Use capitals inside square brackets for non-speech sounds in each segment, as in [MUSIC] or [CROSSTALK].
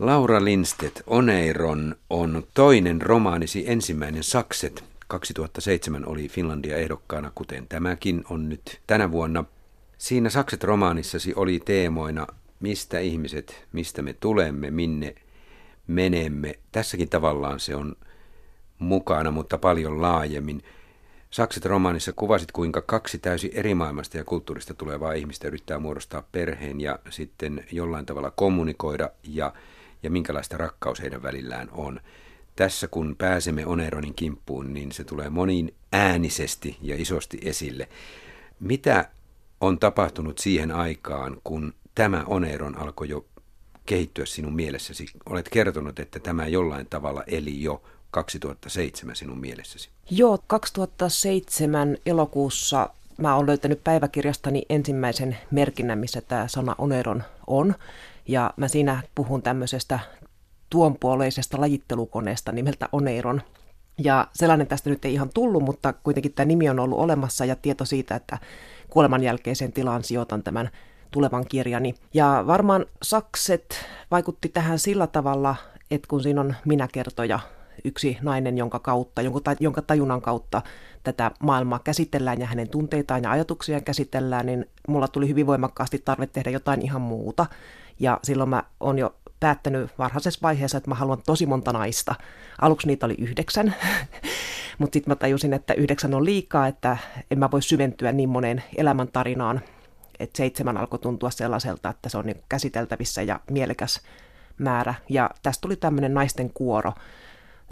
Laura Lindstedt, Oneiron on toinen romaanisi ensimmäinen Sakset. 2007 oli Finlandia ehdokkaana, kuten tämäkin on nyt tänä vuonna. Siinä Sakset-romaanissasi oli teemoina, mistä ihmiset, mistä me tulemme, minne menemme. Tässäkin tavallaan se on mukana, mutta paljon laajemmin. Sakset romaanissa kuvasit, kuinka kaksi täysin eri maailmasta ja kulttuurista tulevaa ihmistä yrittää muodostaa perheen ja sitten jollain tavalla kommunikoida ja, ja minkälaista rakkaus heidän välillään on. Tässä kun pääsemme Oneronin kimppuun, niin se tulee monin äänisesti ja isosti esille. Mitä on tapahtunut siihen aikaan, kun tämä Oneron alkoi jo kehittyä sinun mielessäsi? Olet kertonut, että tämä jollain tavalla eli jo 2007 sinun mielessäsi? Joo, 2007 elokuussa mä oon löytänyt päiväkirjastani ensimmäisen merkinnän, missä tämä sana Oneron on. Ja mä siinä puhun tämmöisestä tuonpuoleisesta lajittelukoneesta nimeltä Oneron. Ja sellainen tästä nyt ei ihan tullut, mutta kuitenkin tämä nimi on ollut olemassa ja tieto siitä, että kuoleman jälkeiseen tilaan sijoitan tämän tulevan kirjani. Ja varmaan sakset vaikutti tähän sillä tavalla, että kun siinä on minäkertoja yksi nainen, jonka kautta, jonka tajunnan kautta tätä maailmaa käsitellään ja hänen tunteitaan ja ajatuksiaan käsitellään, niin mulla tuli hyvin voimakkaasti tarve tehdä jotain ihan muuta. Ja silloin mä oon jo päättänyt varhaisessa vaiheessa, että mä haluan tosi monta naista. Aluksi niitä oli yhdeksän, [LAUGHS] mutta sitten mä tajusin, että yhdeksän on liikaa, että en mä voi syventyä niin moneen elämäntarinaan, että seitsemän alkoi tuntua sellaiselta, että se on niin käsiteltävissä ja mielekäs määrä. Ja tästä tuli tämmöinen naisten kuoro,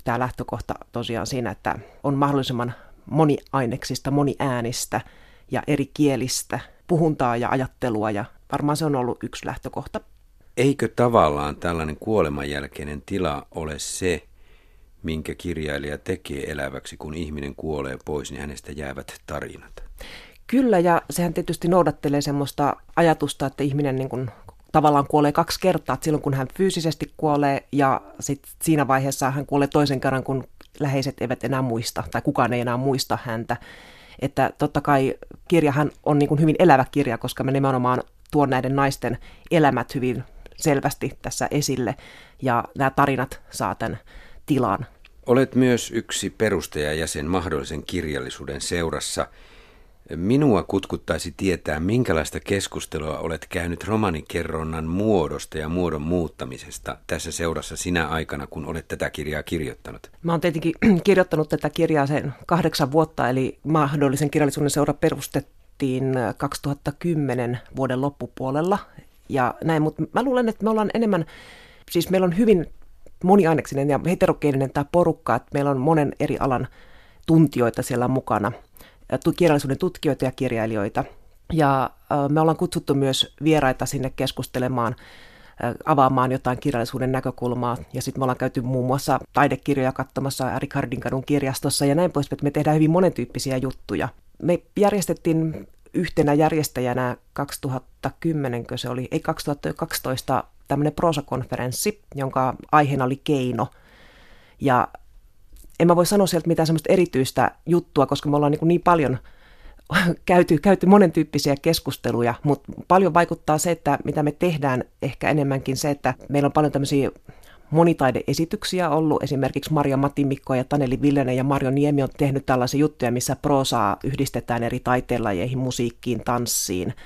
tämä lähtökohta tosiaan siinä, että on mahdollisimman moniaineksista, moniäänistä ja eri kielistä puhuntaa ja ajattelua ja varmaan se on ollut yksi lähtökohta. Eikö tavallaan tällainen kuoleman jälkeinen tila ole se, minkä kirjailija tekee eläväksi, kun ihminen kuolee pois, niin hänestä jäävät tarinat? Kyllä, ja sehän tietysti noudattelee semmoista ajatusta, että ihminen niin kuin tavallaan kuolee kaksi kertaa, että silloin kun hän fyysisesti kuolee ja sit siinä vaiheessa hän kuolee toisen kerran, kun läheiset eivät enää muista tai kukaan ei enää muista häntä. Että totta kai kirjahan on niin kuin hyvin elävä kirja, koska me nimenomaan tuon näiden naisten elämät hyvin selvästi tässä esille ja nämä tarinat saa tämän tilan. Olet myös yksi perustajajäsen mahdollisen kirjallisuuden seurassa – Minua kutkuttaisi tietää, minkälaista keskustelua olet käynyt romanikerronnan muodosta ja muodon muuttamisesta tässä seurassa sinä aikana, kun olet tätä kirjaa kirjoittanut. Mä oon tietenkin [CLEARS THROAT] kirjoittanut tätä kirjaa sen kahdeksan vuotta, eli mahdollisen kirjallisuuden seura perustettiin 2010 vuoden loppupuolella. Ja näin, mutta mä luulen, että me ollaan enemmän, siis meillä on hyvin moniaineksinen ja heterogeeninen tämä porukka, että meillä on monen eri alan tuntijoita siellä mukana – kirjallisuuden tutkijoita ja kirjailijoita. Ja me ollaan kutsuttu myös vieraita sinne keskustelemaan, avaamaan jotain kirjallisuuden näkökulmaa. Ja sitten me ollaan käyty muun muassa taidekirjoja katsomassa Ricardinkadun kirjastossa ja näin pois, että me tehdään hyvin monentyyppisiä juttuja. Me järjestettiin yhtenä järjestäjänä 2010, kun se oli, ei 2012, tämmöinen prosakonferenssi, jonka aiheena oli keino. Ja en mä voi sanoa sieltä mitään semmoista erityistä juttua, koska me ollaan niin, niin paljon [LAUGHS] käyty, käyty monen tyyppisiä keskusteluja, mutta paljon vaikuttaa se, että mitä me tehdään, ehkä enemmänkin se, että meillä on paljon tämmöisiä monitaideesityksiä ollut. Esimerkiksi Maria Matimikko ja Taneli Villenen ja Marjo Niemi on tehnyt tällaisia juttuja, missä proosaa yhdistetään eri taiteenlajeihin, musiikkiin, tanssiin –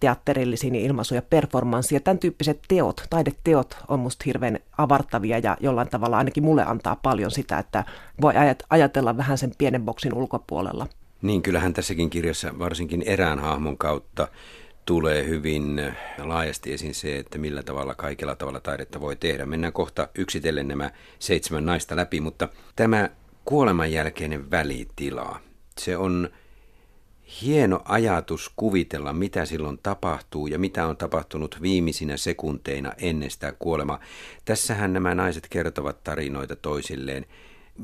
teatterillisiin ilmaisuja, performanssia. Tämän tyyppiset teot, taideteot on musta hirveän avartavia ja jollain tavalla ainakin mulle antaa paljon sitä, että voi ajatella vähän sen pienen boksin ulkopuolella. Niin, kyllähän tässäkin kirjassa varsinkin erään hahmon kautta tulee hyvin laajasti esiin se, että millä tavalla kaikella tavalla taidetta voi tehdä. Mennään kohta yksitellen nämä seitsemän naista läpi, mutta tämä kuoleman jälkeinen välitila, se on hieno ajatus kuvitella, mitä silloin tapahtuu ja mitä on tapahtunut viimeisinä sekunteina ennen sitä kuolemaa. Tässähän nämä naiset kertovat tarinoita toisilleen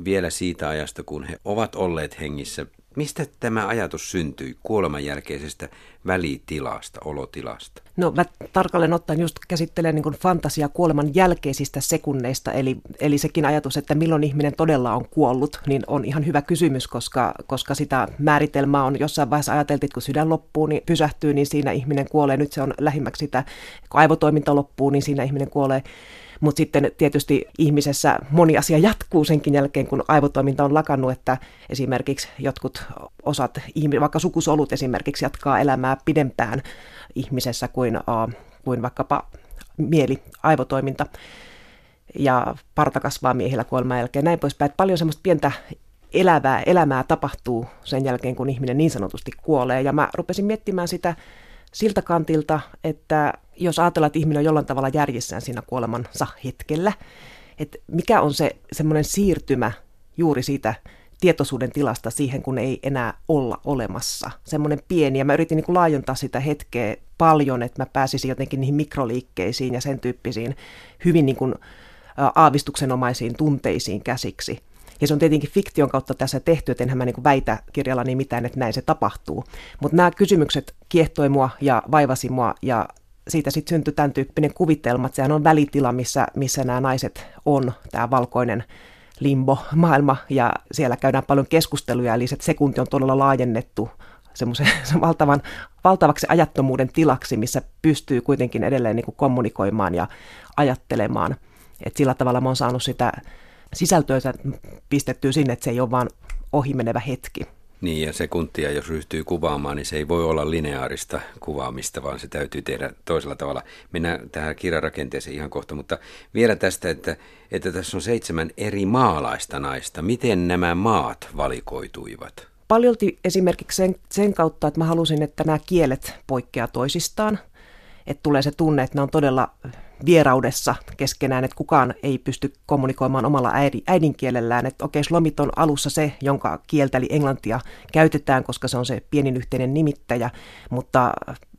vielä siitä ajasta, kun he ovat olleet hengissä Mistä tämä ajatus syntyi kuoleman jälkeisestä välitilasta, olotilasta? No mä tarkalleen ottaen just käsittelen niin fantasia kuoleman jälkeisistä sekunneista, eli, eli sekin ajatus, että milloin ihminen todella on kuollut, niin on ihan hyvä kysymys, koska, koska sitä määritelmää on jossain vaiheessa ajateltu, että kun sydän loppuu, niin pysähtyy, niin siinä ihminen kuolee. Nyt se on lähimmäksi sitä, kun aivotoiminta loppuu, niin siinä ihminen kuolee. Mutta sitten tietysti ihmisessä moni asia jatkuu senkin jälkeen, kun aivotoiminta on lakannut, että esimerkiksi jotkut osat, vaikka sukusolut esimerkiksi jatkaa elämää pidempään ihmisessä kuin, kuin vaikkapa mieli, aivotoiminta ja parta kasvaa miehillä kuoleman jälkeen, näin poispäin. Että paljon semmoista pientä elävää elämää tapahtuu sen jälkeen, kun ihminen niin sanotusti kuolee. Ja mä rupesin miettimään sitä siltä kantilta, että jos ajatellaan, että ihminen on jollain tavalla järjissään siinä kuolemansa hetkellä, että mikä on se semmoinen siirtymä juuri siitä tietoisuuden tilasta siihen, kun ei enää olla olemassa. Semmoinen pieni, ja mä yritin niin kuin laajentaa sitä hetkeä paljon, että mä pääsisin jotenkin niihin mikroliikkeisiin ja sen tyyppisiin hyvin niin kuin aavistuksenomaisiin tunteisiin käsiksi. Ja se on tietenkin fiktion kautta tässä tehty, että enhän mä niin väitä kirjallani mitään, että näin se tapahtuu. Mutta nämä kysymykset kiehtoi mua ja vaivasi mua ja siitä sitten syntyi tämän tyyppinen kuvitelma, että sehän on välitila, missä, missä nämä naiset on, tämä valkoinen limbo-maailma, ja siellä käydään paljon keskusteluja, eli se sekunti on todella laajennettu semmoisen [LAUGHS] valtavan, valtavaksi ajattomuuden tilaksi, missä pystyy kuitenkin edelleen niin kuin kommunikoimaan ja ajattelemaan. Et sillä tavalla mä oon saanut sitä sisältöä pistettyä sinne, että se ei ole vaan ohimenevä hetki. Niin, ja sekuntia, jos ryhtyy kuvaamaan, niin se ei voi olla lineaarista kuvaamista, vaan se täytyy tehdä toisella tavalla. Mennään tähän kirjarakenteeseen ihan kohta, mutta vielä tästä, että, että tässä on seitsemän eri maalaista naista. Miten nämä maat valikoituivat? Paljolti esimerkiksi sen, sen kautta, että mä halusin, että nämä kielet poikkeaa toisistaan. Että tulee se tunne, että ne on todella vieraudessa keskenään, että kukaan ei pysty kommunikoimaan omalla äidin, äidinkielellään. Että okei, slomit on alussa se, jonka kieltä eli englantia käytetään, koska se on se pienin yhteinen nimittäjä, mutta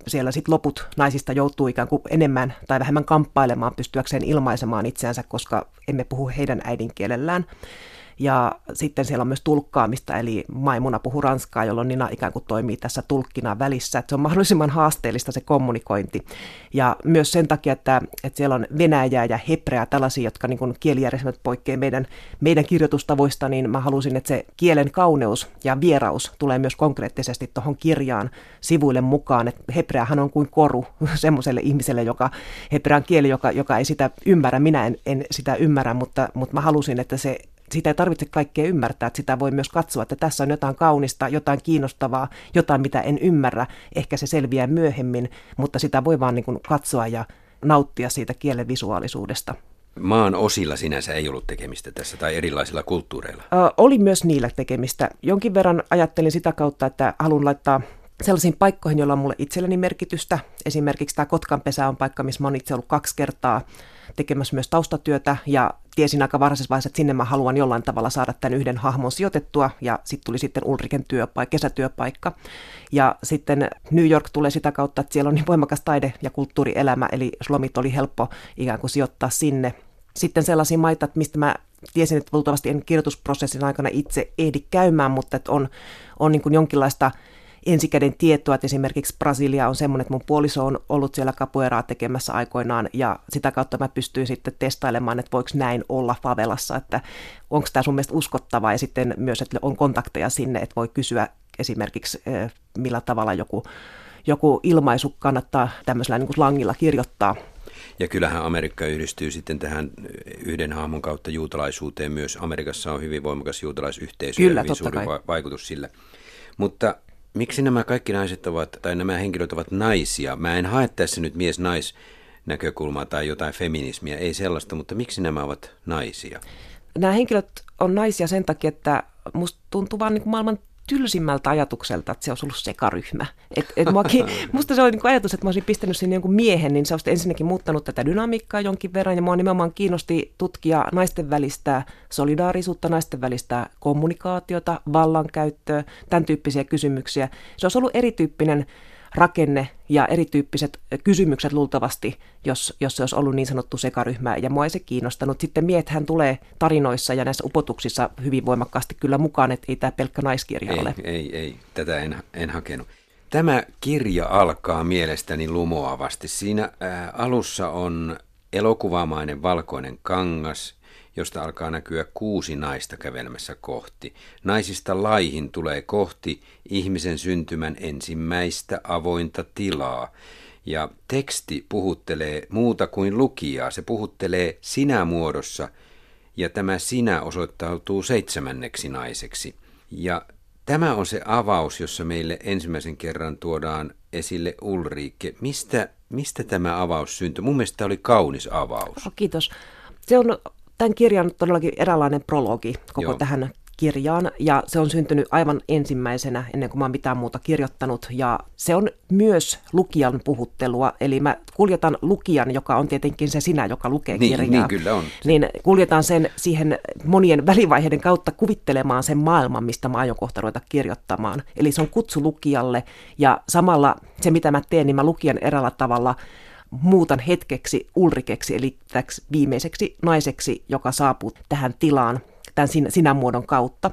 siellä sitten loput naisista joutuu ikään kuin enemmän tai vähemmän kamppailemaan pystyäkseen ilmaisemaan itseänsä, koska emme puhu heidän äidinkielellään. Ja sitten siellä on myös tulkkaamista, eli Maimuna puhuu ranskaa, jolloin Nina ikään kuin toimii tässä tulkkina välissä. Että se on mahdollisimman haasteellista se kommunikointi. Ja myös sen takia, että, että siellä on venäjää ja hebreaa, tällaisia, jotka niin kielijärjestelmät poikkeavat meidän, meidän kirjoitustavoista, niin mä halusin, että se kielen kauneus ja vieraus tulee myös konkreettisesti tuohon kirjaan sivuille mukaan. Että hebreahan on kuin koru [LAUGHS] semmoiselle ihmiselle, joka hebrean kieli, joka, joka ei sitä ymmärrä. Minä en, en sitä ymmärrä, mutta, mutta mä halusin, että se sitä ei tarvitse kaikkea ymmärtää, että sitä voi myös katsoa, että tässä on jotain kaunista, jotain kiinnostavaa, jotain mitä en ymmärrä, ehkä se selviää myöhemmin, mutta sitä voi vaan niin kuin katsoa ja nauttia siitä kielen visuaalisuudesta. Maan osilla sinänsä ei ollut tekemistä tässä tai erilaisilla kulttuureilla? Ö, oli myös niillä tekemistä. Jonkin verran ajattelin sitä kautta, että haluan laittaa sellaisiin paikkoihin, joilla on mulle itselleni merkitystä. Esimerkiksi tämä Kotkanpesä on paikka, missä mä oon itse ollut kaksi kertaa tekemässä myös taustatyötä ja tiesin aika varhaisessa vaiheessa, että sinne mä haluan jollain tavalla saada tämän yhden hahmon sijoitettua ja sitten tuli sitten Ulriken työpaikka, kesätyöpaikka. Ja sitten New York tulee sitä kautta, että siellä on niin voimakas taide- ja kulttuurielämä, eli slomit oli helppo ikään kuin sijoittaa sinne. Sitten sellaisia maita, mistä mä tiesin, että luultavasti en kirjoitusprosessin aikana itse ehdi käymään, mutta että on, on niin kuin jonkinlaista ensikäden tietoa, että esimerkiksi Brasilia on semmoinen, että mun puoliso on ollut siellä kapueraa tekemässä aikoinaan ja sitä kautta mä pystyin sitten testailemaan, että voiko näin olla favelassa, että onko tämä sun mielestä uskottavaa ja sitten myös, että on kontakteja sinne, että voi kysyä esimerkiksi millä tavalla joku, joku ilmaisu kannattaa tämmöisellä niin kuin langilla kirjoittaa. Ja kyllähän Amerikka yhdistyy sitten tähän yhden hahmon kautta juutalaisuuteen myös. Amerikassa on hyvin voimakas juutalaisyhteisö Kyllä, ja hyvin suuri kai. vaikutus sillä. Mutta miksi nämä kaikki naiset ovat, tai nämä henkilöt ovat naisia? Mä en hae tässä nyt mies-nais näkökulmaa tai jotain feminismiä, ei sellaista, mutta miksi nämä ovat naisia? Nämä henkilöt on naisia sen takia, että musta tuntuu vaan niin maailman tylsimmältä ajatukselta, että se olisi ollut sekaryhmä. Et, et muakin, [LAUGHS] musta se oli niin ajatus, että mä olisin pistänyt sinne jonkun miehen, niin se olisi ensinnäkin muuttanut tätä dynamiikkaa jonkin verran, ja mua nimenomaan kiinnosti tutkia naisten välistä solidaarisuutta, naisten välistä kommunikaatiota, vallankäyttöä, tämän tyyppisiä kysymyksiä. Se olisi ollut erityyppinen rakenne ja erityyppiset kysymykset luultavasti, jos, jos se olisi ollut niin sanottu sekaryhmä, ja mua ei se kiinnostanut. Sitten miehethän tulee tarinoissa ja näissä upotuksissa hyvin voimakkaasti kyllä mukaan, että ei tämä pelkkä naiskirja ei, ole. Ei, ei, tätä en, en hakenut. Tämä kirja alkaa mielestäni lumoavasti. Siinä ää, alussa on elokuvaamainen valkoinen kangas, josta alkaa näkyä kuusi naista kävelemässä kohti. Naisista laihin tulee kohti ihmisen syntymän ensimmäistä avointa tilaa. Ja teksti puhuttelee muuta kuin lukijaa. Se puhuttelee sinä muodossa ja tämä sinä osoittautuu seitsemänneksi naiseksi. Ja tämä on se avaus, jossa meille ensimmäisen kerran tuodaan esille Ulrike. Mistä, mistä tämä avaus syntyi? Mun mielestä tämä oli kaunis avaus. Oh, kiitos. Se on tämän kirjan todellakin eräänlainen prologi koko Joo. tähän kirjaan ja se on syntynyt aivan ensimmäisenä ennen kuin mä oon mitään muuta kirjoittanut ja se on myös lukijan puhuttelua, eli mä kuljetan lukijan, joka on tietenkin se sinä, joka lukee niin, kirjaa. Niin, kyllä on. Niin kuljetan sen siihen monien [LAUGHS] välivaiheiden kautta kuvittelemaan sen maailman, mistä mä aion kohta ruveta kirjoittamaan. Eli se on kutsu lukijalle ja samalla se mitä mä teen, niin mä lukijan erällä tavalla muutan hetkeksi Ulrikeksi, eli täksi viimeiseksi naiseksi, joka saapuu tähän tilaan tämän sinä muodon kautta.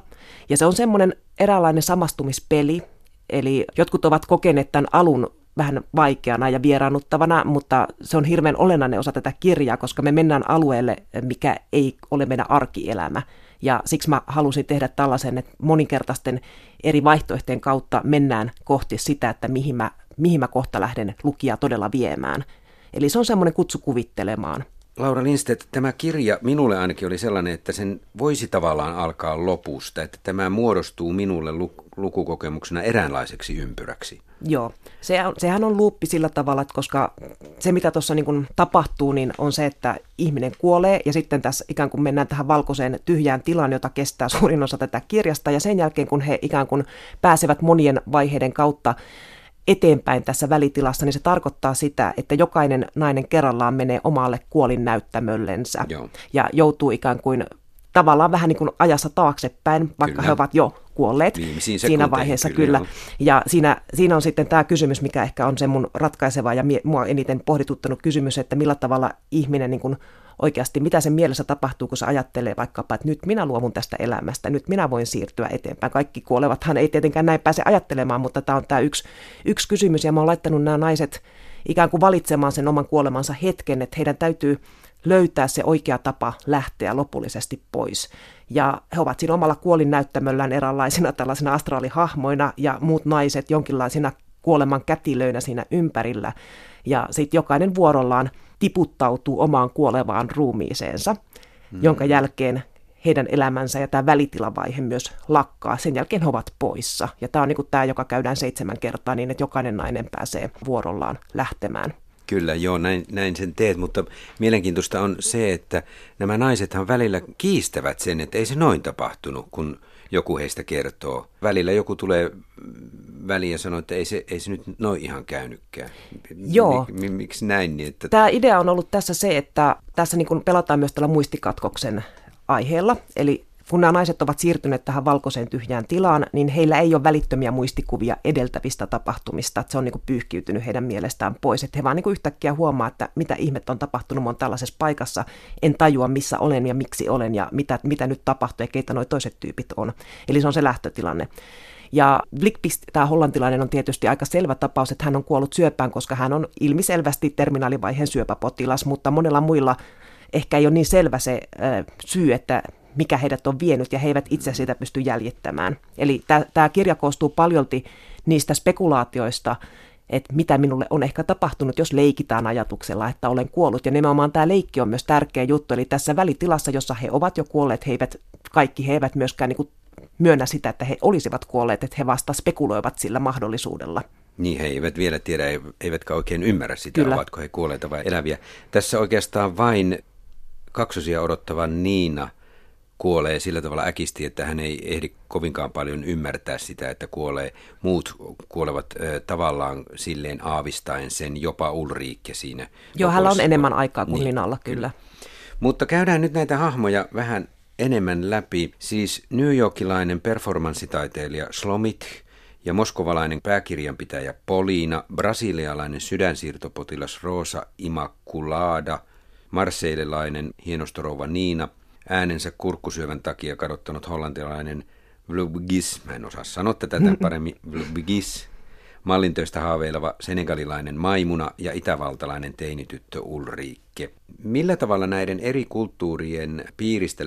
Ja se on semmoinen eräänlainen samastumispeli, eli jotkut ovat kokeneet tämän alun vähän vaikeana ja vieraannuttavana, mutta se on hirveän olennainen osa tätä kirjaa, koska me mennään alueelle, mikä ei ole meidän arkielämä. Ja siksi mä halusin tehdä tällaisen, että moninkertaisten eri vaihtoehtojen kautta mennään kohti sitä, että mihin mä, mihin mä kohta lähden lukijaa todella viemään. Eli se on semmoinen kutsu kuvittelemaan. Laura Lindstedt, tämä kirja minulle ainakin oli sellainen, että sen voisi tavallaan alkaa lopusta, että tämä muodostuu minulle lukukokemuksena eräänlaiseksi ympyräksi. Joo, se on, sehän on luuppi sillä tavalla, että koska se mitä tuossa niin tapahtuu, niin on se, että ihminen kuolee ja sitten tässä ikään kuin mennään tähän valkoiseen tyhjään tilaan, jota kestää suurin osa tätä kirjasta ja sen jälkeen kun he ikään kuin pääsevät monien vaiheiden kautta eteenpäin tässä välitilassa, niin se tarkoittaa sitä, että jokainen nainen kerrallaan menee omalle kuolin näyttämöllensä Joo. ja joutuu ikään kuin tavallaan vähän niin kuin ajassa taaksepäin, vaikka kyllä. he ovat jo kuolleet siinä vaiheessa kyllä. kyllä. Ja siinä, siinä on sitten tämä kysymys, mikä ehkä on se mun ratkaiseva ja mua eniten pohdituttanut kysymys, että millä tavalla ihminen niin kuin oikeasti, mitä sen mielessä tapahtuu, kun se ajattelee vaikkapa, että nyt minä luovun tästä elämästä, nyt minä voin siirtyä eteenpäin. Kaikki kuolevathan ei tietenkään näin pääse ajattelemaan, mutta tämä on tämä yksi, yksi kysymys, ja mä oon laittanut nämä naiset ikään kuin valitsemaan sen oman kuolemansa hetken, että heidän täytyy löytää se oikea tapa lähteä lopullisesti pois. Ja he ovat siinä omalla kuolinnäyttämöllään eräänlaisina tällaisina astraalihahmoina ja muut naiset jonkinlaisina kuoleman kätilöinä siinä ympärillä. Ja sitten jokainen vuorollaan tiputtautuu omaan kuolevaan ruumiiseensa, mm. jonka jälkeen heidän elämänsä ja tämä välitilavaihe myös lakkaa. Sen jälkeen he ovat poissa. Ja tämä on niin tämä, joka käydään seitsemän kertaa niin, että jokainen nainen pääsee vuorollaan lähtemään. Kyllä, joo, näin, näin sen teet, mutta mielenkiintoista on se, että nämä naisethan välillä kiistävät sen, että ei se noin tapahtunut, kun joku heistä kertoo. Välillä joku tulee väliin ja sanoo, että ei se, ei se nyt noin ihan käynytkään. Joo. Mik, miksi näin? Niin että... Tämä idea on ollut tässä se, että tässä niin pelataan myös tällä muistikatkoksen aiheella. Eli kun nämä naiset ovat siirtyneet tähän valkoiseen tyhjään tilaan, niin heillä ei ole välittömiä muistikuvia edeltävistä tapahtumista. Että se on niin kuin pyyhkiytynyt heidän mielestään pois. Että he vaan niin kuin yhtäkkiä huomaa, että mitä ihmettä on tapahtunut, on tällaisessa paikassa. En tajua, missä olen ja miksi olen ja mitä, mitä nyt tapahtuu ja keitä nuo toiset tyypit on. Eli se on se lähtötilanne. Ja Blickpist, tämä hollantilainen, on tietysti aika selvä tapaus, että hän on kuollut syöpään, koska hän on ilmiselvästi terminaalivaiheen syöpäpotilas, mutta monella muilla ehkä ei ole niin selvä se äh, syy, että mikä heidät on vienyt, ja he eivät itse sitä pysty jäljittämään. Eli tämä kirja koostuu paljolti niistä spekulaatioista, että mitä minulle on ehkä tapahtunut, jos leikitään ajatuksella, että olen kuollut. Ja nimenomaan tämä leikki on myös tärkeä juttu, eli tässä välitilassa, jossa he ovat jo kuolleet, he eivät, kaikki he eivät myöskään niin kuin myönnä sitä, että he olisivat kuolleet, että he vasta spekuloivat sillä mahdollisuudella. Niin, he eivät vielä tiedä, eivätkä oikein ymmärrä sitä, Kyllä. ovatko he kuolleita vai eläviä. Tässä oikeastaan vain kaksosia odottava Niina – kuolee sillä tavalla äkisti, että hän ei ehdi kovinkaan paljon ymmärtää sitä, että kuolee. Muut kuolevat äh, tavallaan silleen aavistaen sen, jopa Ulriikke siinä. Joo, hänellä on enemmän aikaa kuin niin, Linalla, kyllä. Mutta käydään nyt näitä hahmoja vähän enemmän läpi. Siis New Yorkilainen performanssitaiteilija Slomit ja moskovalainen pääkirjanpitäjä Poliina, brasilialainen sydänsiirtopotilas Rosa Immaculada, marseilelainen hienostorouva Niina – äänensä kurkkusyövän takia kadottanut hollantilainen Vlubgis, mä en osaa sanoa tätä tämän [LAUGHS] paremmin, Vlubgis, mallintöistä haaveileva senegalilainen maimuna ja itävaltalainen teinityttö Ulrike. Millä tavalla näiden eri kulttuurien piiristä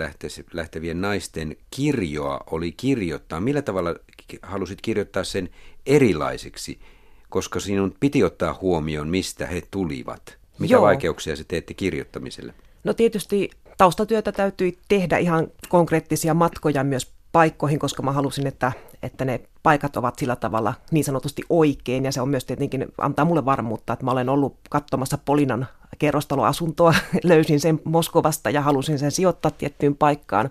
lähtevien naisten kirjoa oli kirjoittaa? Millä tavalla halusit kirjoittaa sen erilaisiksi koska sinun piti ottaa huomioon, mistä he tulivat. Mitä Joo. vaikeuksia se teetti kirjoittamiselle? No tietysti taustatyötä täytyi tehdä ihan konkreettisia matkoja myös paikkoihin, koska mä halusin, että, että ne paikat ovat sillä tavalla niin sanotusti oikein. Ja se on myös tietenkin, antaa mulle varmuutta, että mä olen ollut katsomassa Polinan kerrostaloasuntoa, [LAUGHS] löysin sen Moskovasta ja halusin sen sijoittaa tiettyyn paikkaan,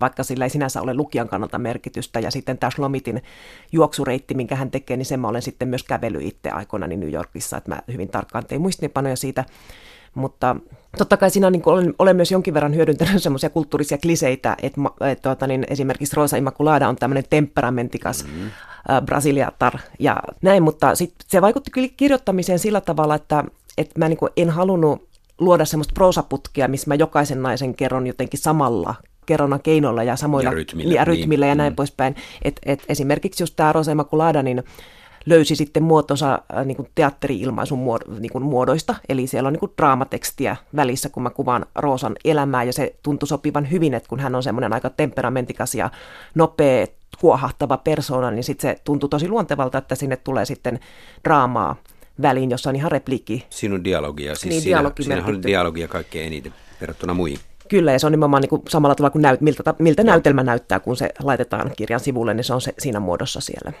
vaikka sillä ei sinänsä ole lukijan kannalta merkitystä. Ja sitten tämä Shlomitin juoksureitti, minkä hän tekee, niin sen mä olen sitten myös kävellyt itse aikoinani New Yorkissa, että mä hyvin tarkkaan tein muistinpanoja siitä. Mutta totta kai siinä niin olen, olen myös jonkin verran hyödyntänyt semmoisia kulttuurisia kliseitä, että, että tuota, niin esimerkiksi Rosa Immaculada on tämmöinen temperamentikas mm-hmm. brasiliatar ja näin, mutta sit se vaikutti kyllä kirjoittamiseen sillä tavalla, että, että mä niin en halunnut luoda semmoista proosaputkia, missä mä jokaisen naisen kerron jotenkin samalla kerronnan keinoilla ja samoilla ja rytmillä, ja, rytmillä niin. ja näin mm. poispäin. Et, et esimerkiksi just tämä Rosa Immaculada, niin löysi sitten muotonsa äh, niin kuin teatteri-ilmaisun niin kuin muodoista, eli siellä on niin kuin draamatekstiä välissä, kun mä kuvaan Roosan elämää, ja se tuntui sopivan hyvin, että kun hän on semmoinen aika temperamentikas ja nopea, kuohahtava persona, niin sitten se tuntui tosi luontevalta, että sinne tulee sitten draamaa väliin, jossa on ihan repliikki. Sinun dialogia, siis niin, siinä, dialogi siinä on dialogia kaikkein eniten verrattuna muihin. Kyllä, ja se on nimenomaan niin kuin samalla tavalla kuin näyt, miltä, miltä näytelmä näyttää, kun se laitetaan kirjan sivulle, niin se on se, siinä muodossa siellä.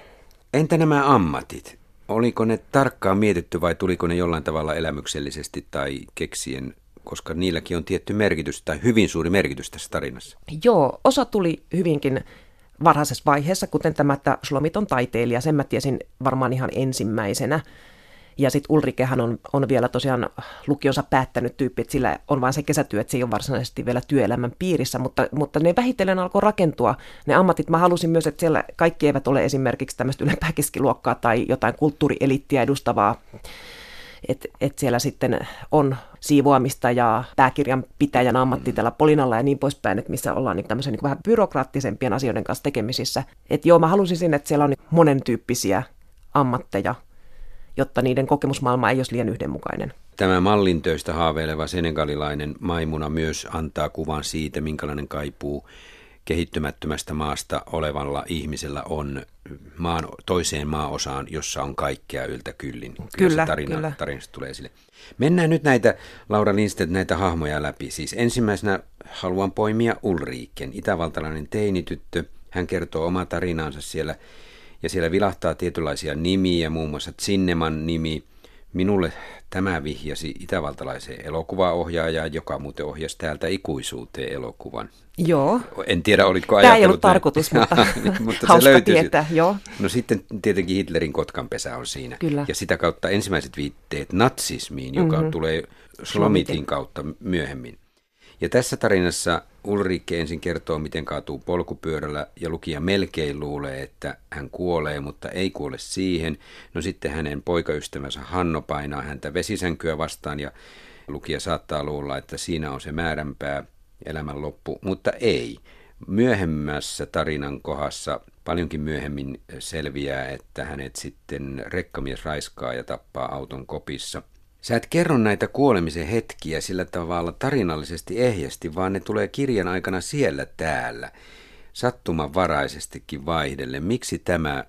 Entä nämä ammatit? Oliko ne tarkkaan mietitty vai tuliko ne jollain tavalla elämyksellisesti tai keksien, koska niilläkin on tietty merkitys tai hyvin suuri merkitys tässä tarinassa? Joo, osa tuli hyvinkin varhaisessa vaiheessa, kuten tämä, että Slomit on taiteilija, sen mä tiesin varmaan ihan ensimmäisenä. Ja sitten Ulrikehän on, on vielä tosiaan lukionsa päättänyt tyyppi, että sillä on vain se kesätyö, että se ei ole varsinaisesti vielä työelämän piirissä, mutta, mutta ne vähitellen alkoi rakentua. Ne ammatit, mä halusin myös, että siellä kaikki eivät ole esimerkiksi tämmöistä ylempää keskiluokkaa tai jotain kulttuurielittiä edustavaa että et siellä sitten on siivoamista ja pääkirjan pitäjän ammatti tällä Polinalla ja niin poispäin, että missä ollaan niin tämmöisen niin vähän byrokraattisempien asioiden kanssa tekemisissä. Että joo, mä halusin että siellä on niin monen tyyppisiä ammatteja, jotta niiden kokemusmaailma ei olisi liian yhdenmukainen. Tämä mallintöistä haaveileva senegalilainen maimuna myös antaa kuvan siitä, minkälainen kaipuu kehittymättömästä maasta olevalla ihmisellä on maan, toiseen maaosaan, jossa on kaikkea yltä kyllin. Kyllä, kyllä, tarina, kyllä. tarinasta tulee esille. Mennään nyt näitä, Laura Lindstedt, näitä hahmoja läpi. Siis ensimmäisenä haluan poimia Ulriiken, itävaltalainen teinityttö. Hän kertoo oma tarinansa siellä ja siellä vilahtaa tietynlaisia nimiä, muun muassa Zinneman nimi. Minulle tämä vihjasi itävaltalaiseen elokuvaohjaajaan, joka muuten ohjasi täältä ikuisuuteen elokuvan. Joo. En tiedä, ajatellut. Tämä ei ollut tarkoitus, mutta, [LAUGHS] mutta hauska se tietää, joo. No sitten tietenkin Hitlerin kotkanpesä on siinä. Kyllä. Ja sitä kautta ensimmäiset viitteet natsismiin, joka mm-hmm. tulee Slomitin kautta myöhemmin. Ja tässä tarinassa Ulrike ensin kertoo, miten kaatuu polkupyörällä ja lukija melkein luulee, että hän kuolee, mutta ei kuole siihen. No sitten hänen poikaystävänsä Hanno painaa häntä vesisänkyä vastaan ja lukija saattaa luulla, että siinä on se määränpää elämän loppu, mutta ei. Myöhemmässä tarinan kohdassa paljonkin myöhemmin selviää, että hänet sitten rekkamies raiskaa ja tappaa auton kopissa – Sä et kerro näitä kuolemisen hetkiä sillä tavalla tarinallisesti ehjästi, vaan ne tulee kirjan aikana siellä täällä, sattumanvaraisestikin vaihdelle. Miksi tämä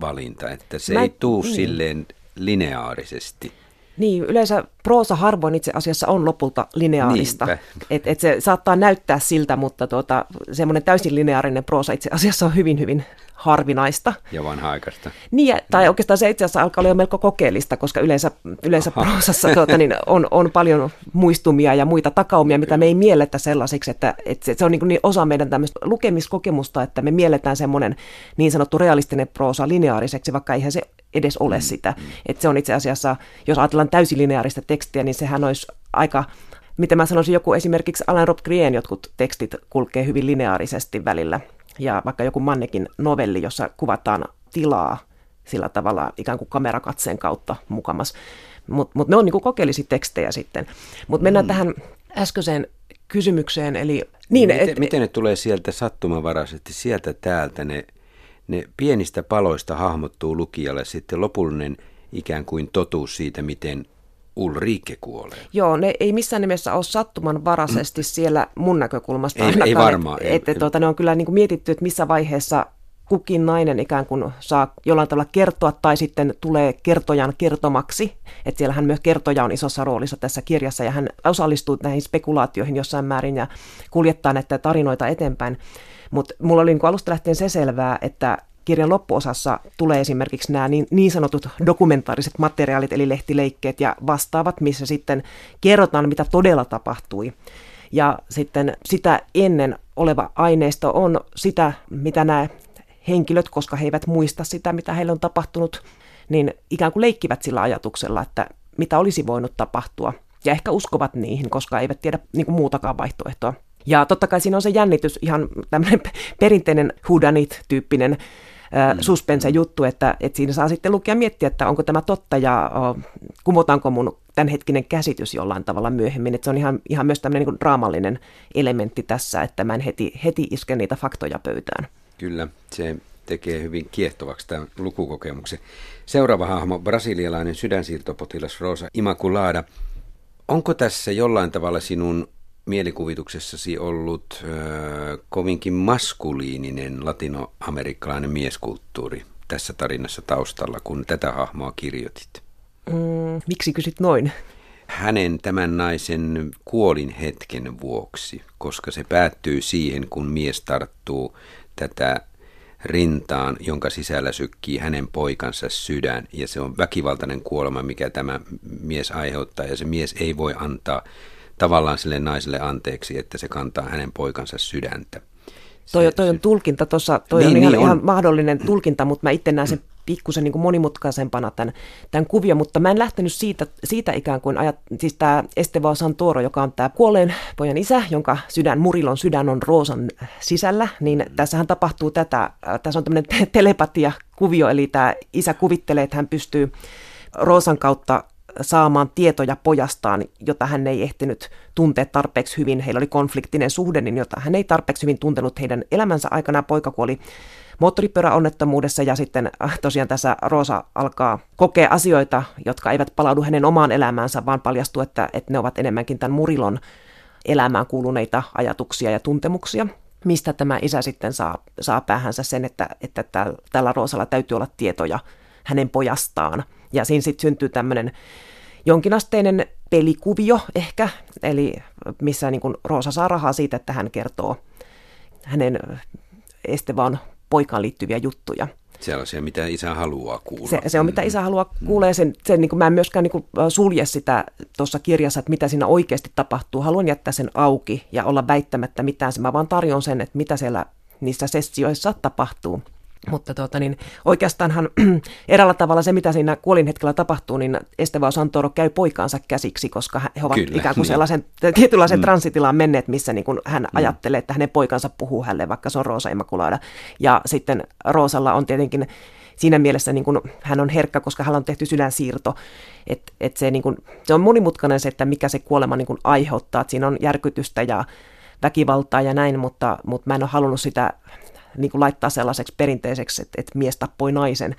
valinta, että se Mä, ei tuu niin. silleen lineaarisesti? Niin, yleensä proosa harvoin itse asiassa on lopulta lineaarista. Et, et se saattaa näyttää siltä, mutta tuota, semmoinen täysin lineaarinen proosa itse asiassa on hyvin, hyvin harvinaista. Ja vanha-aikaista. Niin, tai oikeastaan se itse asiassa alkaa olla jo melko kokeellista, koska yleensä, yleensä proosassa tuota, niin on, on paljon muistumia ja muita takaumia, mitä me ei mielletä sellaisiksi, että, että se on niin, niin osa meidän tämmöistä lukemiskokemusta, että me mielletään semmoinen niin sanottu realistinen proosa lineaariseksi, vaikka eihän se edes ole mm. sitä. Että se on itse asiassa, jos ajatellaan täysin lineaarista tekstiä, niin sehän olisi aika miten mä sanoisin, joku esimerkiksi Alan Rob Green jotkut tekstit kulkee hyvin lineaarisesti välillä ja vaikka joku Mannekin novelli, jossa kuvataan tilaa sillä tavalla ikään kuin kamerakatseen kautta mukamas. Mutta mut ne on niinku kokeellisia tekstejä sitten. Mutta mennään mm. tähän äskeiseen kysymykseen. Eli, niin, miten, et, miten ne tulee sieltä sattumanvaraisesti, sieltä täältä ne, ne pienistä paloista hahmottuu lukijalle sitten lopullinen ikään kuin totuus siitä, miten Ulrike kuolee. Joo, ne ei missään nimessä ole sattumanvaraisesti [CLEARS THROAT] siellä mun näkökulmasta. Ei, ei varmaan. Että, että tuota, ne on kyllä niin kuin mietitty, että missä vaiheessa kukin nainen ikään kuin saa jollain tavalla kertoa tai sitten tulee kertojan kertomaksi. Että siellähän myös kertoja on isossa roolissa tässä kirjassa ja hän osallistuu näihin spekulaatioihin jossain määrin ja kuljettaa näitä tarinoita eteenpäin. Mutta mulla oli niin alusta lähtien se selvää, että kirjan loppuosassa tulee esimerkiksi nämä niin, niin sanotut dokumentaariset materiaalit, eli lehtileikkeet ja vastaavat, missä sitten kerrotaan, mitä todella tapahtui. Ja sitten sitä ennen oleva aineisto on sitä, mitä nämä henkilöt, koska he eivät muista sitä, mitä heille on tapahtunut, niin ikään kuin leikkivät sillä ajatuksella, että mitä olisi voinut tapahtua. Ja ehkä uskovat niihin, koska eivät tiedä niin kuin muutakaan vaihtoehtoa. Ja totta kai siinä on se jännitys, ihan tämmöinen perinteinen hudanit-tyyppinen mm. suspense-juttu, että, että siinä saa sitten lukea miettiä, että onko tämä totta ja uh, kumotaanko mun tämänhetkinen käsitys jollain tavalla myöhemmin. Että se on ihan, ihan myös tämmöinen niin draamallinen elementti tässä, että mä en heti, heti iske niitä faktoja pöytään. Kyllä, se tekee hyvin kiehtovaksi tämän lukukokemuksen. Seuraava hahmo, brasilialainen sydänsiirtopotilas Rosa Immaculada. Onko tässä jollain tavalla sinun mielikuvituksessasi ollut äh, kovinkin maskuliininen latinoamerikkalainen mieskulttuuri tässä tarinassa taustalla, kun tätä hahmoa kirjoitit? Mm, miksi kysyt noin? Hänen tämän naisen kuolin hetken vuoksi, koska se päättyy siihen, kun mies tarttuu tätä rintaan, jonka sisällä sykkii hänen poikansa sydän. Ja se on väkivaltainen kuolema, mikä tämä mies aiheuttaa. Ja se mies ei voi antaa tavallaan sille naiselle anteeksi, että se kantaa hänen poikansa sydäntä. Toi, toi on tulkinta tuossa, toi niin, on, ihan, niin, on ihan mahdollinen tulkinta, mutta mä itse näen sen pikkusen niin monimutkaisempana tämän, tämän kuvion, mutta mä en lähtenyt siitä, siitä ikään kuin, ajat, siis tämä Estevao Santoro, joka on tämä kuolleen pojan isä, jonka sydän, Murilon sydän on Roosan sisällä, niin mm. tässähän tapahtuu tätä, tässä on tämmöinen [LAUGHS] telepatia-kuvio, eli tämä isä kuvittelee, että hän pystyy Roosan kautta saamaan tietoja pojastaan, jota hän ei ehtinyt tuntea tarpeeksi hyvin. Heillä oli konfliktinen suhde, niin jota hän ei tarpeeksi hyvin tuntenut heidän elämänsä aikana. Poika kuoli moottoripyöräonnettomuudessa ja sitten äh, tosiaan tässä Roosa alkaa kokea asioita, jotka eivät palaudu hänen omaan elämäänsä, vaan paljastuu, että, että ne ovat enemmänkin tämän Murilon elämään kuuluneita ajatuksia ja tuntemuksia mistä tämä isä sitten saa, saa päähänsä sen, että, että tällä Roosalla täytyy olla tietoja hänen pojastaan. Ja siinä sitten syntyy tämmöinen jonkinasteinen pelikuvio ehkä, eli missä niin kuin Roosa saa rahaa siitä, että hän kertoo hänen Estevan poikaan liittyviä juttuja. Sellaisia, mitä isä haluaa kuulla. Se, se on, mitä isä haluaa mm. kuulla, ja sen, sen, niin kuin mä en myöskään niin kuin sulje sitä tuossa kirjassa, että mitä siinä oikeasti tapahtuu. Haluan jättää sen auki ja olla väittämättä mitään. Mä vaan tarjon sen, että mitä siellä niissä sessioissa tapahtuu. Mutta tuota, niin oikeastaanhan [CLEARS THROAT] erällä tavalla se, mitä siinä kuolin hetkellä tapahtuu, niin Estevao Santoro käy poikaansa käsiksi, koska he ovat Kyllä, ikään kuin niin. sellaisen tietynlaisen mm. transitilaan menneet, missä niin kuin hän mm. ajattelee, että hänen poikansa puhuu hänelle, vaikka se on Roosa Immaculada. Ja sitten Roosalla on tietenkin siinä mielessä niin kuin, hän on herkkä, koska hän on tehty sydänsiirto. Et, et se, niin kuin, se on monimutkainen se, että mikä se kuolema niin kuin aiheuttaa. Et siinä on järkytystä ja väkivaltaa ja näin, mutta, mutta mä en ole halunnut sitä niin kuin laittaa sellaiseksi perinteiseksi, että, että mies tappoi naisen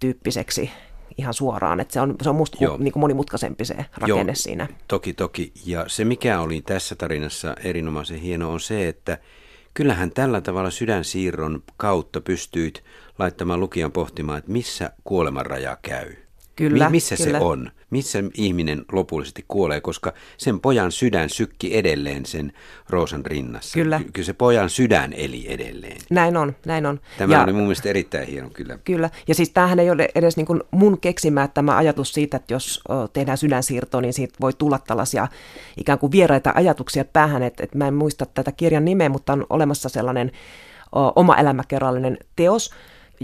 tyyppiseksi ihan suoraan. Että se on, se on musta niin kuin monimutkaisempi se rakenne Joo, siinä. Toki, toki. Ja se mikä oli tässä tarinassa erinomaisen hieno on se, että kyllähän tällä tavalla sydänsiirron kautta pystyit laittamaan lukijan pohtimaan, että missä kuolemanraja käy. Kyllä, missä kyllä. se on? Missä ihminen lopullisesti kuolee, koska sen pojan sydän sykki edelleen sen Roosan rinnassa. Kyllä. Ky- kyllä se pojan sydän eli edelleen. Näin on, näin on. Tämä ja, oli mun mielestä erittäin hieno kyllä. Kyllä, ja siis tämähän ei ole edes niin kuin mun keksimä tämä ajatus siitä, että jos tehdään sydänsiirto, niin siitä voi tulla tällaisia ikään kuin vieraita ajatuksia päähän, että, että mä en muista tätä kirjan nimeä, mutta on olemassa sellainen oma elämäkerrallinen teos,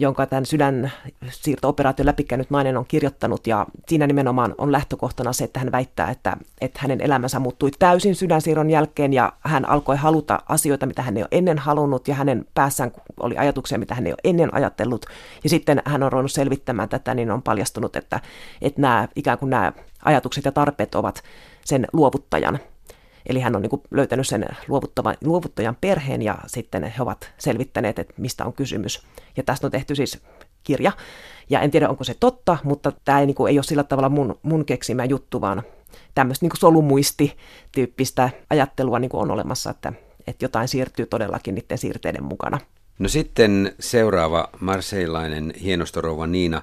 jonka tämän sydänsiirto-operaation läpikäynyt nainen on kirjoittanut, ja siinä nimenomaan on lähtökohtana se, että hän väittää, että, että hänen elämänsä muuttui täysin sydänsiirron jälkeen, ja hän alkoi haluta asioita, mitä hän ei ole ennen halunnut, ja hänen päässään oli ajatuksia, mitä hän ei ole ennen ajatellut, ja sitten hän on ruvennut selvittämään tätä, niin on paljastunut, että, että nämä ikään kuin nämä ajatukset ja tarpeet ovat sen luovuttajan Eli hän on niin kuin löytänyt sen luovuttajan perheen ja sitten he ovat selvittäneet, että mistä on kysymys. Ja tästä on tehty siis kirja. Ja en tiedä, onko se totta, mutta tämä ei, niin kuin, ei ole sillä tavalla mun, mun keksimä juttu, vaan tämmöistä niin solumuisti-tyyppistä ajattelua niin kuin on olemassa, että, että jotain siirtyy todellakin niiden siirteiden mukana. No sitten seuraava marseilainen hienostorouva Niina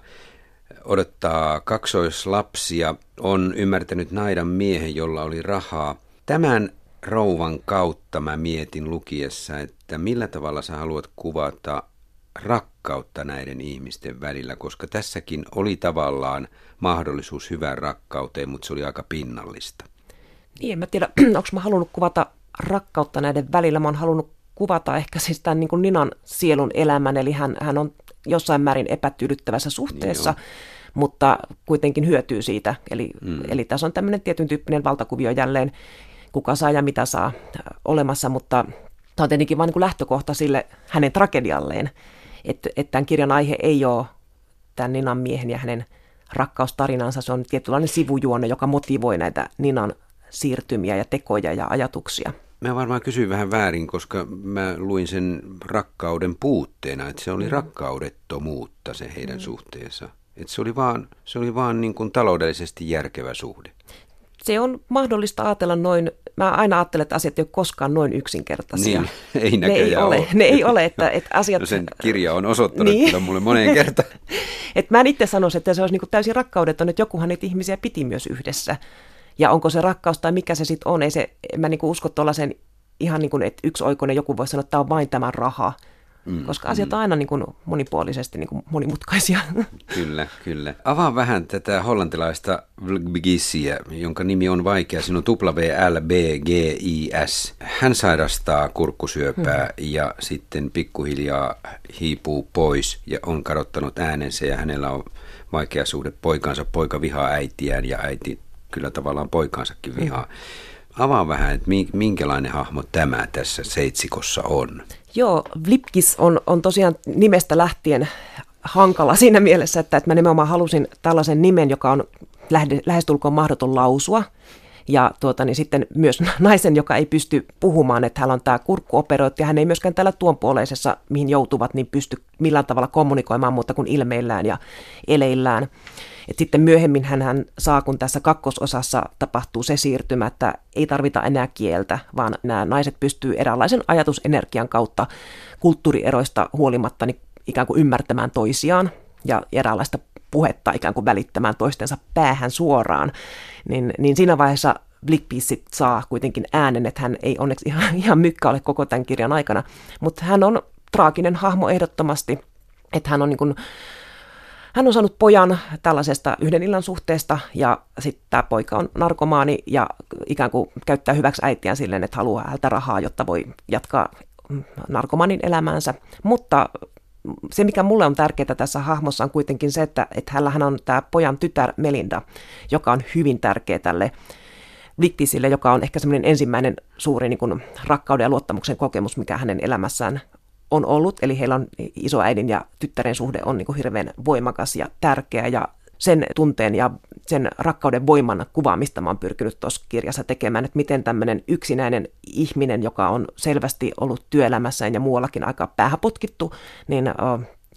odottaa kaksoislapsia, on ymmärtänyt naidan miehen, jolla oli rahaa. Tämän rouvan kautta mä mietin lukiessa, että millä tavalla sä haluat kuvata rakkautta näiden ihmisten välillä, koska tässäkin oli tavallaan mahdollisuus hyvään rakkauteen, mutta se oli aika pinnallista. Niin, en mä tiedä, [CLEARS THROAT] onko mä halunnut kuvata rakkautta näiden välillä. Mä oon halunnut kuvata ehkä siis tämän niin kuin Ninan sielun elämän, eli hän, hän on jossain määrin epätyydyttävässä suhteessa, niin mutta kuitenkin hyötyy siitä. Eli, mm. eli tässä on tämmöinen tietyn tyyppinen valtakuvio jälleen, kuka saa ja mitä saa olemassa, mutta tämä on tietenkin vain niin lähtökohta sille hänen tragedialleen, että, että tämän kirjan aihe ei ole tämän Ninan miehen ja hänen rakkaustarinansa, se on tietynlainen sivujuone, joka motivoi näitä Ninan siirtymiä ja tekoja ja ajatuksia. Mä varmaan kysyin vähän väärin, koska mä luin sen rakkauden puutteena, että se oli mm. rakkaudettomuutta se heidän mm. suhteensa. Että se oli vaan, se oli vaan niin kuin taloudellisesti järkevä suhde. Se on mahdollista ajatella noin, mä aina ajattelen, että asiat ei ole koskaan noin yksinkertaisia. Niin, [LAUGHS] ei ne ei ole. ole. Ne ei ole, että, että asiat... No sen kirja on osoittanut niin. kyllä mulle moneen [LAUGHS] kertaan. Et mä en itse sanoisi, että se olisi niin kuin täysin rakkaudeton, että jokuhan niitä ihmisiä piti myös yhdessä. Ja onko se rakkaus tai mikä se sitten on, ei se, mä niin kuin usko tuollaisen ihan niin kuin, että yksi oikoinen joku voi sanoa, että tämä on vain tämä raha. Mm, koska asiat mm. on aina niin kuin monipuolisesti niin kuin monimutkaisia. [LAUGHS] Kyllä, kyllä. Avaa vähän tätä hollantilaista Vlgbigisiä, jonka nimi on vaikea. Siinä on WLBGIS. Hän sairastaa kurkkusyöpää mm. ja sitten pikkuhiljaa hiipuu pois ja on kadottanut äänensä ja hänellä on vaikea suhde poikansa. Poika vihaa äitiään ja äiti kyllä tavallaan poikansakin vihaa. Mm. Avaa vähän, että minkälainen hahmo tämä tässä seitsikossa on. Joo, Vlipkis on, on tosiaan nimestä lähtien hankala [LAUGHS] siinä mielessä, että, että mä nimenomaan halusin tällaisen nimen, joka on lähestulkoon mahdoton lausua. Ja tuota, niin sitten myös [LAUGHS] naisen, joka ei pysty puhumaan, että hän on tämä kurkkuoperoitti, ja hän ei myöskään täällä tuonpuoleisessa, mihin joutuvat, niin pysty millään tavalla kommunikoimaan muuta kuin ilmeillään ja eleillään. Et sitten myöhemmin hän, saa, kun tässä kakkososassa tapahtuu se siirtymä, että ei tarvita enää kieltä, vaan nämä naiset pystyy eräänlaisen ajatusenergian kautta kulttuurieroista huolimatta niin ikään kuin ymmärtämään toisiaan ja eräänlaista puhetta ikään kuin välittämään toistensa päähän suoraan, niin, niin siinä vaiheessa Blickpiece saa kuitenkin äänen, että hän ei onneksi ihan, [LAUGHS] ihan mykkä ole koko tämän kirjan aikana, mutta hän on traaginen hahmo ehdottomasti, että hän on niin kuin hän on saanut pojan tällaisesta yhden illan suhteesta ja sitten tämä poika on narkomaani ja ikään kuin käyttää hyväksi äitiään silleen, että haluaa häntä rahaa, jotta voi jatkaa narkomanin elämäänsä. Mutta se, mikä mulle on tärkeää tässä hahmossa on kuitenkin se, että, että hänellähän on tämä pojan tytär Melinda, joka on hyvin tärkeä tälle Viktisille, joka on ehkä semmoinen ensimmäinen suuri niin kuin, rakkauden ja luottamuksen kokemus, mikä hänen elämässään on ollut, eli heillä on isoäidin ja tyttären suhde on niin kuin hirveän voimakas ja tärkeä ja sen tunteen ja sen rakkauden voiman kuvaamista mä oon pyrkinyt tuossa kirjassa tekemään, että miten tämmöinen yksinäinen ihminen, joka on selvästi ollut työelämässään ja muuallakin aika päähäpotkittu, niin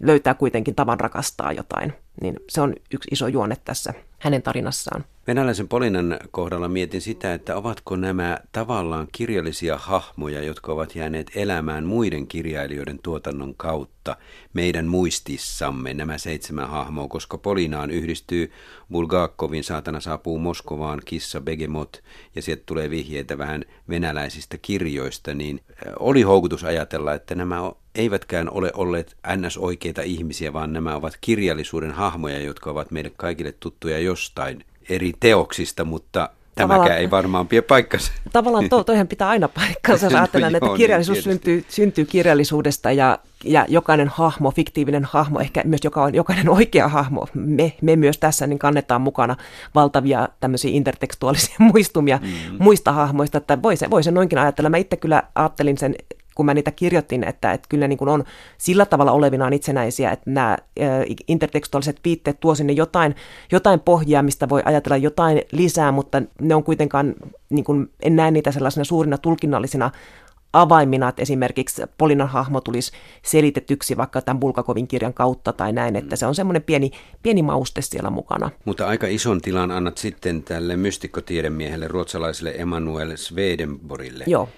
löytää kuitenkin tavan rakastaa jotain. Niin se on yksi iso juone tässä hänen tarinassaan. Venäläisen Polinan kohdalla mietin sitä, että ovatko nämä tavallaan kirjallisia hahmoja, jotka ovat jääneet elämään muiden kirjailijoiden tuotannon kautta meidän muistissamme nämä seitsemän hahmoa, koska Polinaan yhdistyy Bulgakovin Saatana saapuu Moskovaan, Kissa Begemot ja sieltä tulee vihjeitä vähän venäläisistä kirjoista, niin oli houkutus ajatella, että nämä eivätkään ole olleet ns-oikeita ihmisiä, vaan nämä ovat kirjallisuuden hahmoja, jotka ovat meille kaikille tuttuja jostain eri teoksista, mutta Tämäkään ei varmaan pidä paikkansa. Tavallaan to, toihan pitää aina paikkansa, jos [LAUGHS] ajatellaan, no, että niin kirjallisuus niin syntyy, syntyy kirjallisuudesta ja, ja jokainen hahmo, fiktiivinen hahmo, ehkä myös joka on, jokainen oikea hahmo, me, me myös tässä niin kannetaan mukana valtavia tämmöisiä intertekstuaalisia [LAUGHS] muistumia mm. muista hahmoista, että voi se, voi se noinkin ajatella. Mä itse kyllä ajattelin sen kun mä niitä kirjoitin, että, että kyllä niin kuin on sillä tavalla olevinaan itsenäisiä, että nämä intertekstuaaliset viitteet tuo sinne jotain, jotain pohjaa, mistä voi ajatella jotain lisää, mutta ne on kuitenkaan, niin kuin, en näe niitä sellaisena suurina tulkinnallisina avaimina, että esimerkiksi Polinan hahmo tulisi selitetyksi vaikka tämän Bulgakovin kirjan kautta tai näin, että se on semmoinen pieni, pieni mauste siellä mukana. Mutta aika ison tilan annat sitten tälle mystikkotiedemiehelle, ruotsalaiselle Emanuel Swedenborille. Joo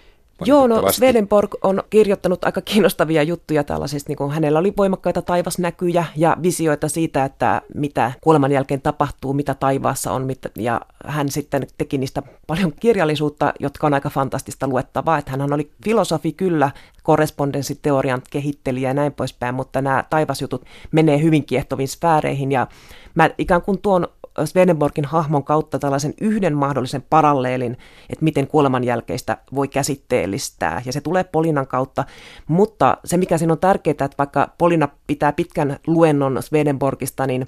Joo, no Swedenborg on kirjoittanut aika kiinnostavia juttuja tällaisista, niin kuin hänellä oli voimakkaita taivasnäkyjä ja visioita siitä, että mitä kuoleman jälkeen tapahtuu, mitä taivaassa on, mitä, ja hän sitten teki niistä paljon kirjallisuutta, jotka on aika fantastista luettavaa, että hän oli filosofi kyllä, korrespondenssiteorian kehittelijä ja näin poispäin, mutta nämä taivasjutut menee hyvin kiehtoviin sfääreihin ja mä ikään kuin tuon Swedenborgin hahmon kautta tällaisen yhden mahdollisen paralleelin, että miten kuoleman jälkeistä voi käsitteellistää. Ja se tulee Polinan kautta, mutta se mikä siinä on tärkeää, että vaikka Polina pitää pitkän luennon Swedenborgista, niin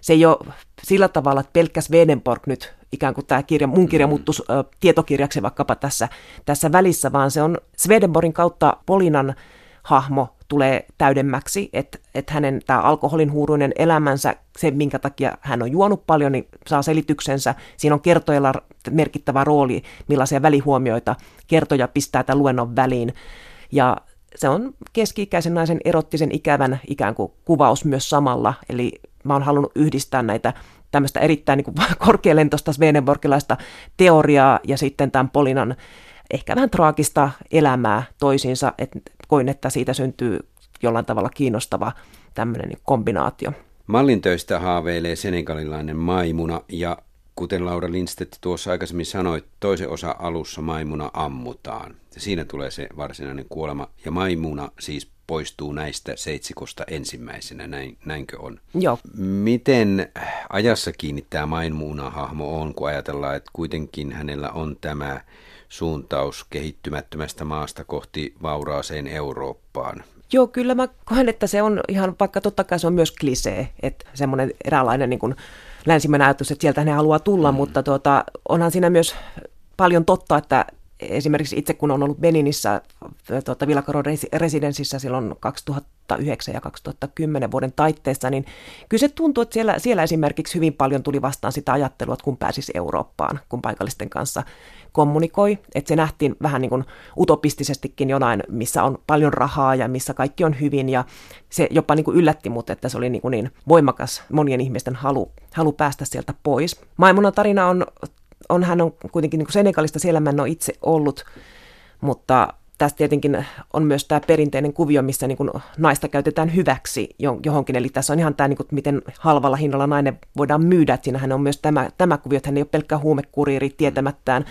se ei ole sillä tavalla, että pelkkä Swedenborg nyt ikään kuin tämä kirja, mun kirja mm. muuttuisi ö, tietokirjaksi vaikkapa tässä, tässä välissä, vaan se on Swedenborgin kautta Polinan hahmo tulee täydemmäksi, että, että hänen tämä alkoholin huuruinen elämänsä, se minkä takia hän on juonut paljon, niin saa selityksensä. Siinä on kertojalla merkittävä rooli, millaisia välihuomioita kertoja pistää tämän luennon väliin. Ja se on keski-ikäisen naisen erottisen ikävän ikään kuin kuvaus myös samalla, eli mä oon halunnut yhdistää näitä tämmöistä erittäin niin [LAUGHS] korkealentoista Swedenborgilaista teoriaa ja sitten tämän Polinan ehkä vähän traagista elämää toisiinsa, että koin, että siitä syntyy jollain tavalla kiinnostava tämmöinen niin kombinaatio. Mallintöistä haaveilee senegalilainen maimuna ja kuten Laura Lindstedt tuossa aikaisemmin sanoi, toisen osa alussa maimuna ammutaan. Siinä tulee se varsinainen kuolema ja maimuna siis poistuu näistä seitsikosta ensimmäisenä, näin, näinkö on? Joo. Miten ajassa kiinni tämä hahmo on, kun ajatellaan, että kuitenkin hänellä on tämä suuntaus kehittymättömästä maasta kohti vauraaseen Eurooppaan. Joo, kyllä mä koen, että se on ihan, vaikka totta kai se on myös klisee, että semmoinen eräänlainen niin kuin länsimäinen ajatus, että sieltä ne haluaa tulla, mm. mutta tuota, onhan siinä myös paljon totta, että esimerkiksi itse kun on ollut Beninissä tuota, Villakaron residenssissä silloin 2009 ja 2010 vuoden taitteessa, niin kyllä se tuntuu, että siellä, siellä esimerkiksi hyvin paljon tuli vastaan sitä ajattelua, että kun pääsisi Eurooppaan, kun paikallisten kanssa kommunikoi, että se nähtiin vähän niin kuin utopistisestikin jonain, missä on paljon rahaa ja missä kaikki on hyvin ja se jopa niin kuin yllätti mut, että se oli niin, kuin niin voimakas monien ihmisten halu, halu päästä sieltä pois. Maimunan tarina on on, hän on kuitenkin niin Senegalista, siellä mä en ole itse ollut, mutta tässä tietenkin on myös tämä perinteinen kuvio, missä niin kuin naista käytetään hyväksi johonkin. Eli tässä on ihan tämä, niin kuin, miten halvalla hinnalla nainen voidaan myydä. Että siinähän on myös tämä, tämä kuvio, että hän ei ole pelkkä huumekuriiri tietämättään,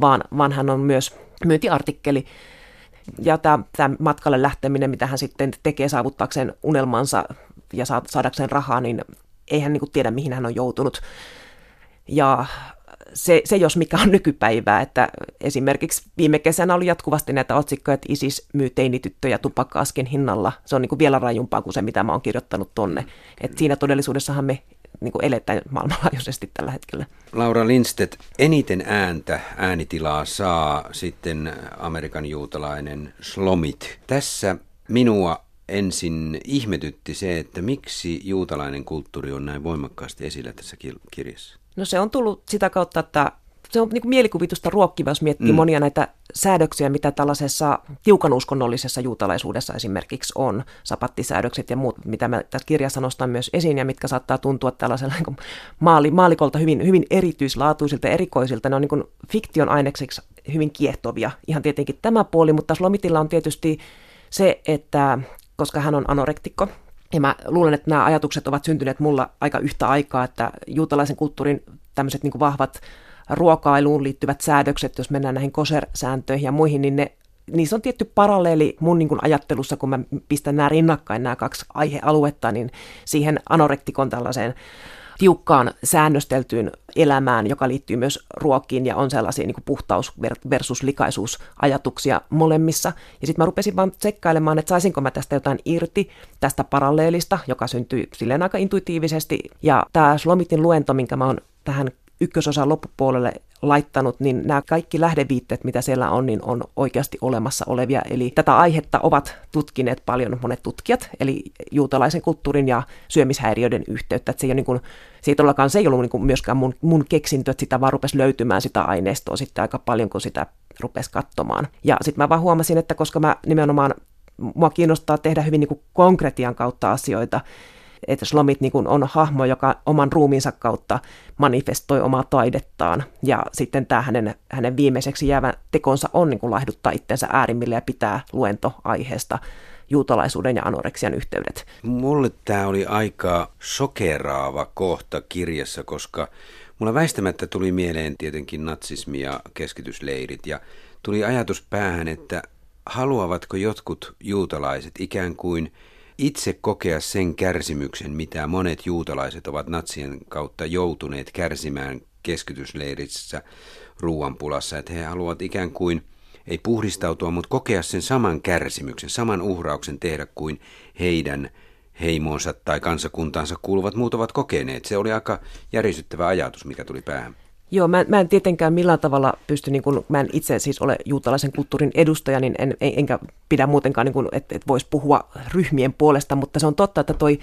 vaan, vaan hän on myös myyntiartikkeli. Ja tämä, tämä matkalle lähteminen, mitä hän sitten tekee saavuttaakseen unelmansa ja saadakseen rahaa, niin ei hän niin kuin tiedä, mihin hän on joutunut. Ja se, se jos mikä on nykypäivää, että esimerkiksi viime kesänä oli jatkuvasti näitä otsikkoja, että ISIS myy teinityttöjä tupakkaaskin hinnalla. Se on niin kuin vielä rajumpaa kuin se, mitä mä oon kirjoittanut tonne. Et siinä todellisuudessahan me niin kuin eletään maailmanlaajuisesti tällä hetkellä. Laura Lindstedt, eniten ääntä, äänitilaa saa sitten Amerikan juutalainen Slomit. Tässä minua ensin ihmetytti se, että miksi juutalainen kulttuuri on näin voimakkaasti esillä tässä kirjassa. No se on tullut sitä kautta, että se on niin kuin mielikuvitusta ruokkiva, jos miettii mm. monia näitä säädöksiä, mitä tällaisessa tiukan uskonnollisessa juutalaisuudessa esimerkiksi on, sapattisäädökset ja muut, mitä mä tässä kirjassa nostan myös esiin ja mitkä saattaa tuntua tällaisella niin maali, maalikolta hyvin, hyvin erityislaatuisilta ja erikoisilta. Ne on niin kuin fiktion ainekseksi hyvin kiehtovia, ihan tietenkin tämä puoli, mutta Slomitilla on tietysti se, että koska hän on anorektikko, ja mä luulen, että nämä ajatukset ovat syntyneet mulla aika yhtä aikaa, että juutalaisen kulttuurin tämmöiset niin vahvat ruokailuun liittyvät säädökset, jos mennään näihin koser-sääntöihin ja muihin, niin ne, niissä on tietty paralleeli mun niin kuin ajattelussa, kun mä pistän nämä rinnakkain, nämä kaksi aihealuetta, niin siihen anorektikon tällaiseen tiukkaan säännösteltyyn elämään, joka liittyy myös ruokkiin ja on sellaisia niin kuin puhtaus versus likaisuus ajatuksia molemmissa. Ja sitten mä rupesin vaan tsekkailemaan, että saisinko mä tästä jotain irti, tästä paralleelista, joka syntyy silleen aika intuitiivisesti. Ja tämä Slomitin luento, minkä mä oon tähän ykkösosan loppupuolelle laittanut, niin nämä kaikki lähdeviitteet, mitä siellä on, niin on oikeasti olemassa olevia. Eli tätä aihetta ovat tutkineet paljon monet tutkijat, eli juutalaisen kulttuurin ja syömishäiriöiden yhteyttä. Että se ei ole niin kuin, se ei se ei ollut niin kuin myöskään mun, mun keksintö, että sitä vaan rupesi löytymään sitä aineistoa sitten aika paljon, kun sitä rupesi katsomaan. Ja sitten mä vaan huomasin, että koska mä nimenomaan, mua kiinnostaa tehdä hyvin niin kuin konkretian kautta asioita, että Slomit niin on hahmo, joka oman ruumiinsa kautta manifestoi omaa taidettaan. Ja sitten tämä hänen, hänen viimeiseksi jäävä tekonsa on niin laihduttaa itsensä äärimmille ja pitää luento aiheesta juutalaisuuden ja anoreksian yhteydet. Mulle tämä oli aika sokeraava kohta kirjassa, koska mulla väistämättä tuli mieleen tietenkin natsismi ja keskitysleirit ja tuli ajatus päähän, että haluavatko jotkut juutalaiset ikään kuin itse kokea sen kärsimyksen, mitä monet juutalaiset ovat natsien kautta joutuneet kärsimään keskitysleirissä ruoanpulassa, että he haluavat ikään kuin ei puhdistautua, mutta kokea sen saman kärsimyksen, saman uhrauksen tehdä kuin heidän heimonsa tai kansakuntaansa kuuluvat muut ovat kokeneet. Se oli aika järisyttävä ajatus, mikä tuli päähän. Joo, mä, mä en tietenkään millään tavalla pysty, niin kun, mä en itse siis ole juutalaisen kulttuurin edustaja, niin en, enkä pidä muutenkaan, niin että et voisi puhua ryhmien puolesta, mutta se on totta, että toi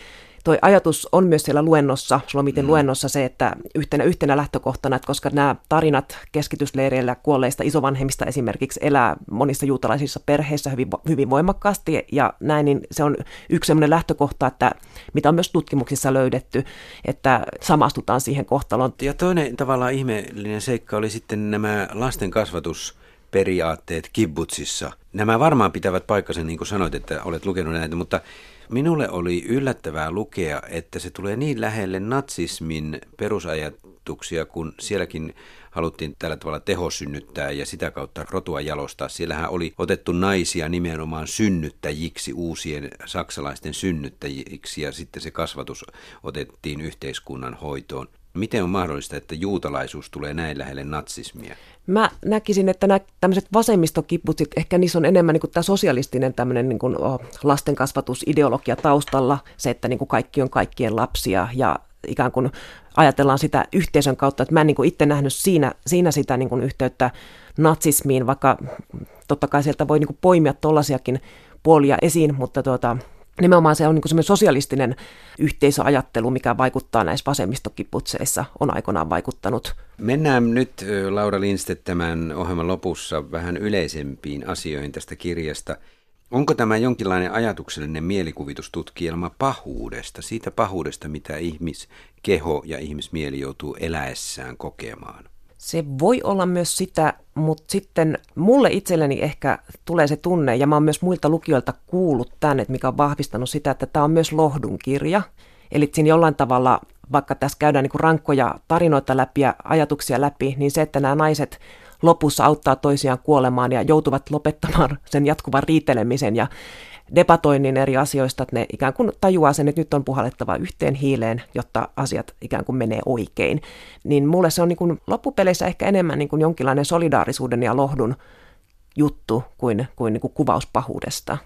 toi ajatus on myös siellä luennossa, Slomiten mm. luennossa se, että yhtenä, yhtenä lähtökohtana, että koska nämä tarinat keskitysleireillä kuolleista isovanhemmista esimerkiksi elää monissa juutalaisissa perheissä hyvin, hyvin voimakkaasti ja näin, niin se on yksi sellainen lähtökohta, että mitä on myös tutkimuksissa löydetty, että samastutaan siihen kohtaloon. Ja toinen tavallaan ihmeellinen seikka oli sitten nämä lasten kasvatus periaatteet kibbutsissa. Nämä varmaan pitävät paikkansa, niin kuin sanoit, että olet lukenut näitä, mutta Minulle oli yllättävää lukea, että se tulee niin lähelle natsismin perusajatuksia, kun sielläkin haluttiin tällä tavalla tehosynnyttää ja sitä kautta rotua jalostaa. Siellähän oli otettu naisia nimenomaan synnyttäjiksi, uusien saksalaisten synnyttäjiksi ja sitten se kasvatus otettiin yhteiskunnan hoitoon. Miten on mahdollista, että juutalaisuus tulee näin lähelle natsismia? Mä näkisin, että nämä tämmöiset vasemmistokiputsit, ehkä niissä on enemmän niin tämä sosialistinen tämmöinen niin kuin, lastenkasvatusideologia taustalla, se, että niin kuin kaikki on kaikkien lapsia ja ikään kuin ajatellaan sitä yhteisön kautta, että mä en niin kuin itse nähnyt siinä, siinä sitä niin kuin yhteyttä natsismiin, vaikka totta kai sieltä voi niin poimia tollaisiakin puolia esiin, mutta tuota, nimenomaan se on niin sosialistinen yhteisöajattelu, mikä vaikuttaa näissä vasemmistokiputseissa, on aikoinaan vaikuttanut. Mennään nyt Laura Lindstedt tämän ohjelman lopussa vähän yleisempiin asioihin tästä kirjasta. Onko tämä jonkinlainen ajatuksellinen mielikuvitustutkielma pahuudesta, siitä pahuudesta, mitä ihmiskeho ja ihmismieli joutuu eläessään kokemaan? Se voi olla myös sitä, mutta sitten mulle itselleni ehkä tulee se tunne, ja mä oon myös muilta lukijoilta kuullut tänne, että mikä on vahvistanut sitä, että tämä on myös lohdun kirja. Eli siinä jollain tavalla, vaikka tässä käydään niin rankkoja tarinoita läpi ja ajatuksia läpi, niin se, että nämä naiset lopussa auttaa toisiaan kuolemaan ja joutuvat lopettamaan sen jatkuvan riitelemisen ja debatoinnin eri asioista, että ne ikään kuin tajuaa sen, että nyt on puhallettava yhteen hiileen, jotta asiat ikään kuin menee oikein. Niin mulle se on niin kuin loppupeleissä ehkä enemmän niin kuin jonkinlainen solidaarisuuden ja lohdun juttu kuin, kuin, niin kuin kuvaus pahuudesta.